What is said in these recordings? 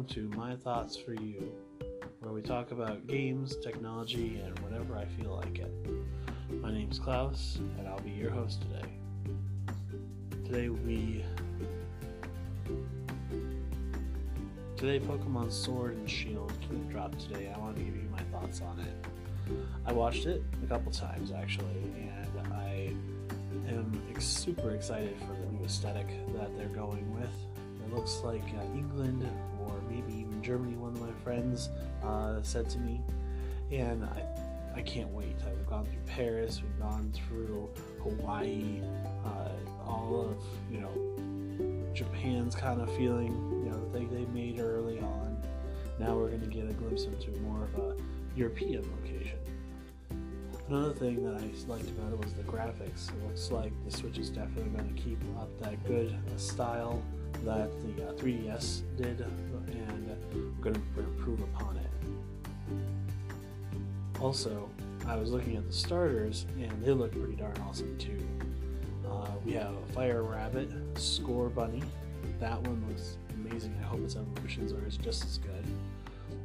welcome to My Thoughts for You, where we talk about games, technology, and whatever I feel like it. My name's Klaus, and I'll be your host today. Today we. Today, Pokemon Sword and Shield dropped today. I wanted to give you my thoughts on it. I watched it a couple times actually, and I am super excited for the new aesthetic that they're going with. It looks like uh, England or maybe even Germany, one of my friends uh, said to me. And I, I can't wait. I've gone through Paris, we've gone through Hawaii, uh, all of, you know, Japan's kind of feeling, you know, they, they made early on. Now we're going to get a glimpse into more of a European location. Another thing that I liked about it was the graphics. It looks like the Switch is definitely going to keep up that good uh, style that the uh, 3DS did, and we're going to improve upon it. Also, I was looking at the starters, and they look pretty darn awesome too. Uh, we have a Fire Rabbit, Scorbunny. That one looks amazing. I hope its evolutions are just as good.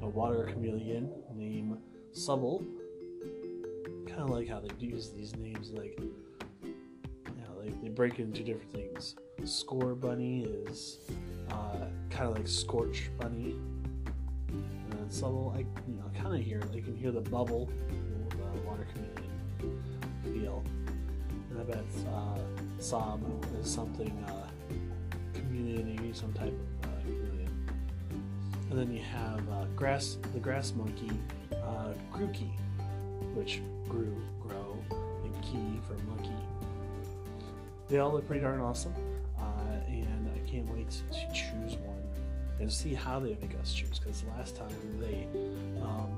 A Water Chameleon named Sobble. Kind of like how they use these names, like, like they break into different things. Scorbunny is uh, kind of like Scorch Bunny. And then Sobble, I you know kind of hear you can hear the bubble, the water chameleon feel. And I bet uh, Sob is something uh, chameleon some type of uh, chameleon. And then you have uh, grass, the grass monkey, uh, Grookey, which grew, grow, and key for monkey. They all look pretty darn awesome and I can't wait to choose one and see how they make us choose. Because last time they um,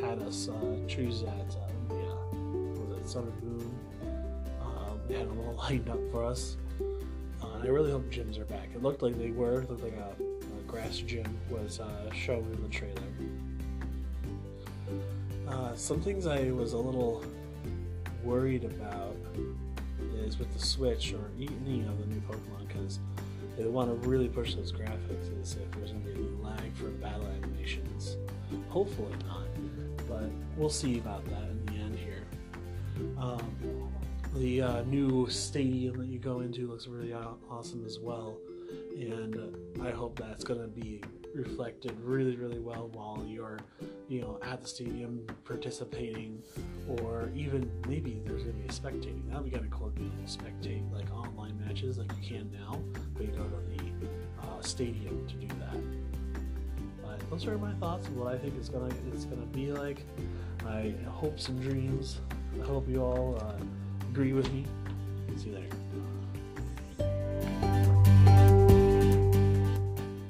had us uh, choose at uh, the uh, was it Sun and Moon. Um, they had them all lined up for us. Uh, I really hope gyms are back. It looked like they were. It looked like a, a grass gym was uh, shown in the trailer. Uh, some things I was a little worried about is with the Switch or any of the new Pokemon because they want to really push those graphics is if there's going to be any lag for battle animations. Hopefully not, but we'll see about that in the end here. Um, the uh, new stadium that you go into looks really awesome as well, and I hope that's going to be reflected really, really well while you're, you know, at the stadium participating, or even maybe there's gonna be a spectating. Kind of cool to to spectate like online matches like you can now, but you go to the uh, stadium to do that. But those are my thoughts on what I think is gonna it's gonna be like. My hopes and dreams. I hope you all uh, agree with me. See you later.